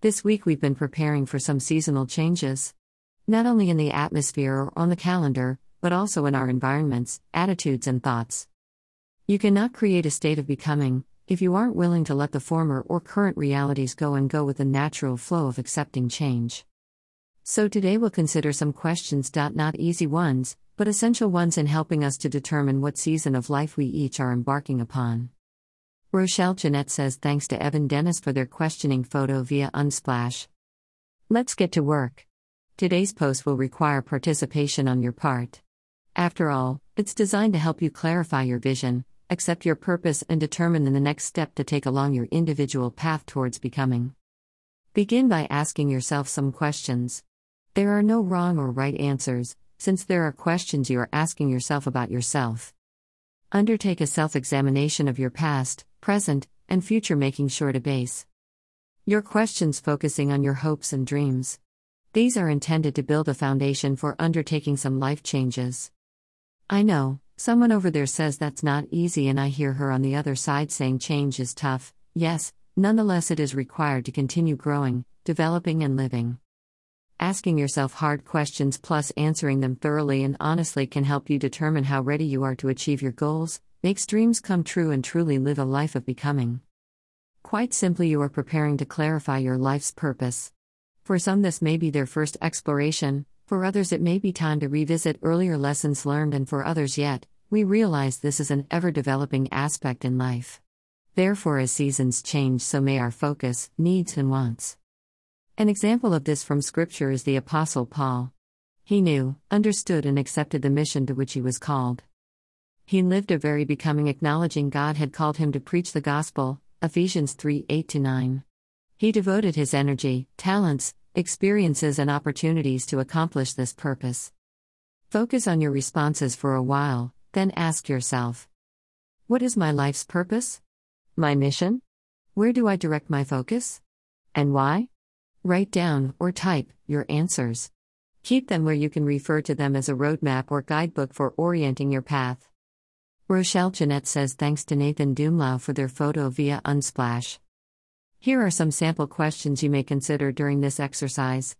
This week we've been preparing for some seasonal changes. Not only in the atmosphere or on the calendar, but also in our environments, attitudes, and thoughts. You cannot create a state of becoming if you aren't willing to let the former or current realities go and go with the natural flow of accepting change. So today we'll consider some questions. Not easy ones, but essential ones in helping us to determine what season of life we each are embarking upon. Rochelle Jeanette says thanks to Evan Dennis for their questioning photo via Unsplash. Let's get to work. Today's post will require participation on your part. After all, it's designed to help you clarify your vision, accept your purpose, and determine the next step to take along your individual path towards becoming. Begin by asking yourself some questions. There are no wrong or right answers, since there are questions you are asking yourself about yourself. Undertake a self examination of your past, present, and future, making sure to base your questions focusing on your hopes and dreams. These are intended to build a foundation for undertaking some life changes. I know, Someone over there says that's not easy, and I hear her on the other side saying change is tough. Yes, nonetheless, it is required to continue growing, developing, and living. Asking yourself hard questions plus answering them thoroughly and honestly can help you determine how ready you are to achieve your goals, makes dreams come true, and truly live a life of becoming. Quite simply, you are preparing to clarify your life's purpose. For some, this may be their first exploration, for others, it may be time to revisit earlier lessons learned, and for others yet, we realize this is an ever developing aspect in life. Therefore, as seasons change, so may our focus, needs, and wants. An example of this from Scripture is the Apostle Paul. He knew, understood, and accepted the mission to which he was called. He lived a very becoming, acknowledging God had called him to preach the gospel, Ephesians 3 8 9. He devoted his energy, talents, experiences, and opportunities to accomplish this purpose. Focus on your responses for a while, then ask yourself What is my life's purpose? My mission? Where do I direct my focus? And why? Write down, or type, your answers. Keep them where you can refer to them as a roadmap or guidebook for orienting your path. Rochelle Jeanette says thanks to Nathan Dumlao for their photo via Unsplash. Here are some sample questions you may consider during this exercise.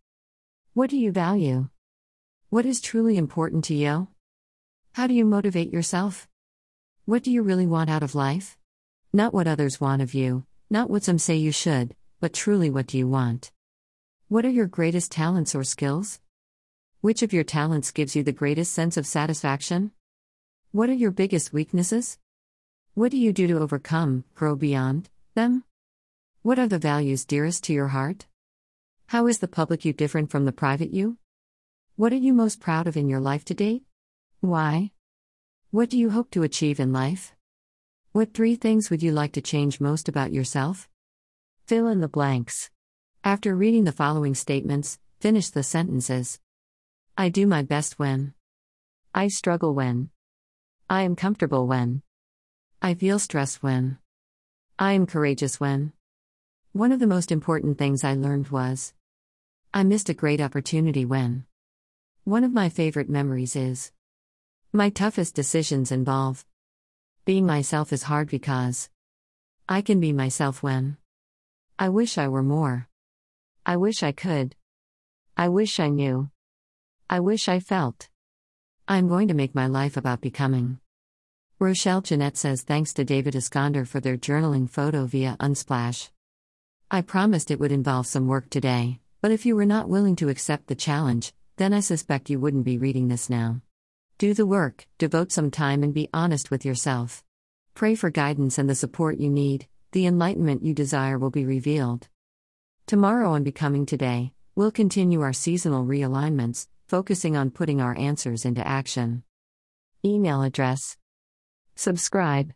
What do you value? What is truly important to you? How do you motivate yourself? What do you really want out of life? Not what others want of you, not what some say you should, but truly what do you want? What are your greatest talents or skills? Which of your talents gives you the greatest sense of satisfaction? What are your biggest weaknesses? What do you do to overcome, grow beyond them? What are the values dearest to your heart? How is the public you different from the private you? What are you most proud of in your life to date? Why? What do you hope to achieve in life? What three things would you like to change most about yourself? Fill in the blanks. After reading the following statements, finish the sentences. I do my best when. I struggle when. I am comfortable when. I feel stressed when. I am courageous when. One of the most important things I learned was I missed a great opportunity when. One of my favorite memories is my toughest decisions involve being myself is hard because I can be myself when I wish I were more. I wish I could. I wish I knew. I wish I felt. I'm going to make my life about becoming. Rochelle Jeanette says thanks to David Iskander for their journaling photo via Unsplash. I promised it would involve some work today, but if you were not willing to accept the challenge, then I suspect you wouldn't be reading this now. Do the work, devote some time, and be honest with yourself. Pray for guidance and the support you need, the enlightenment you desire will be revealed. Tomorrow on Becoming Today, we'll continue our seasonal realignments, focusing on putting our answers into action. Email address. Subscribe.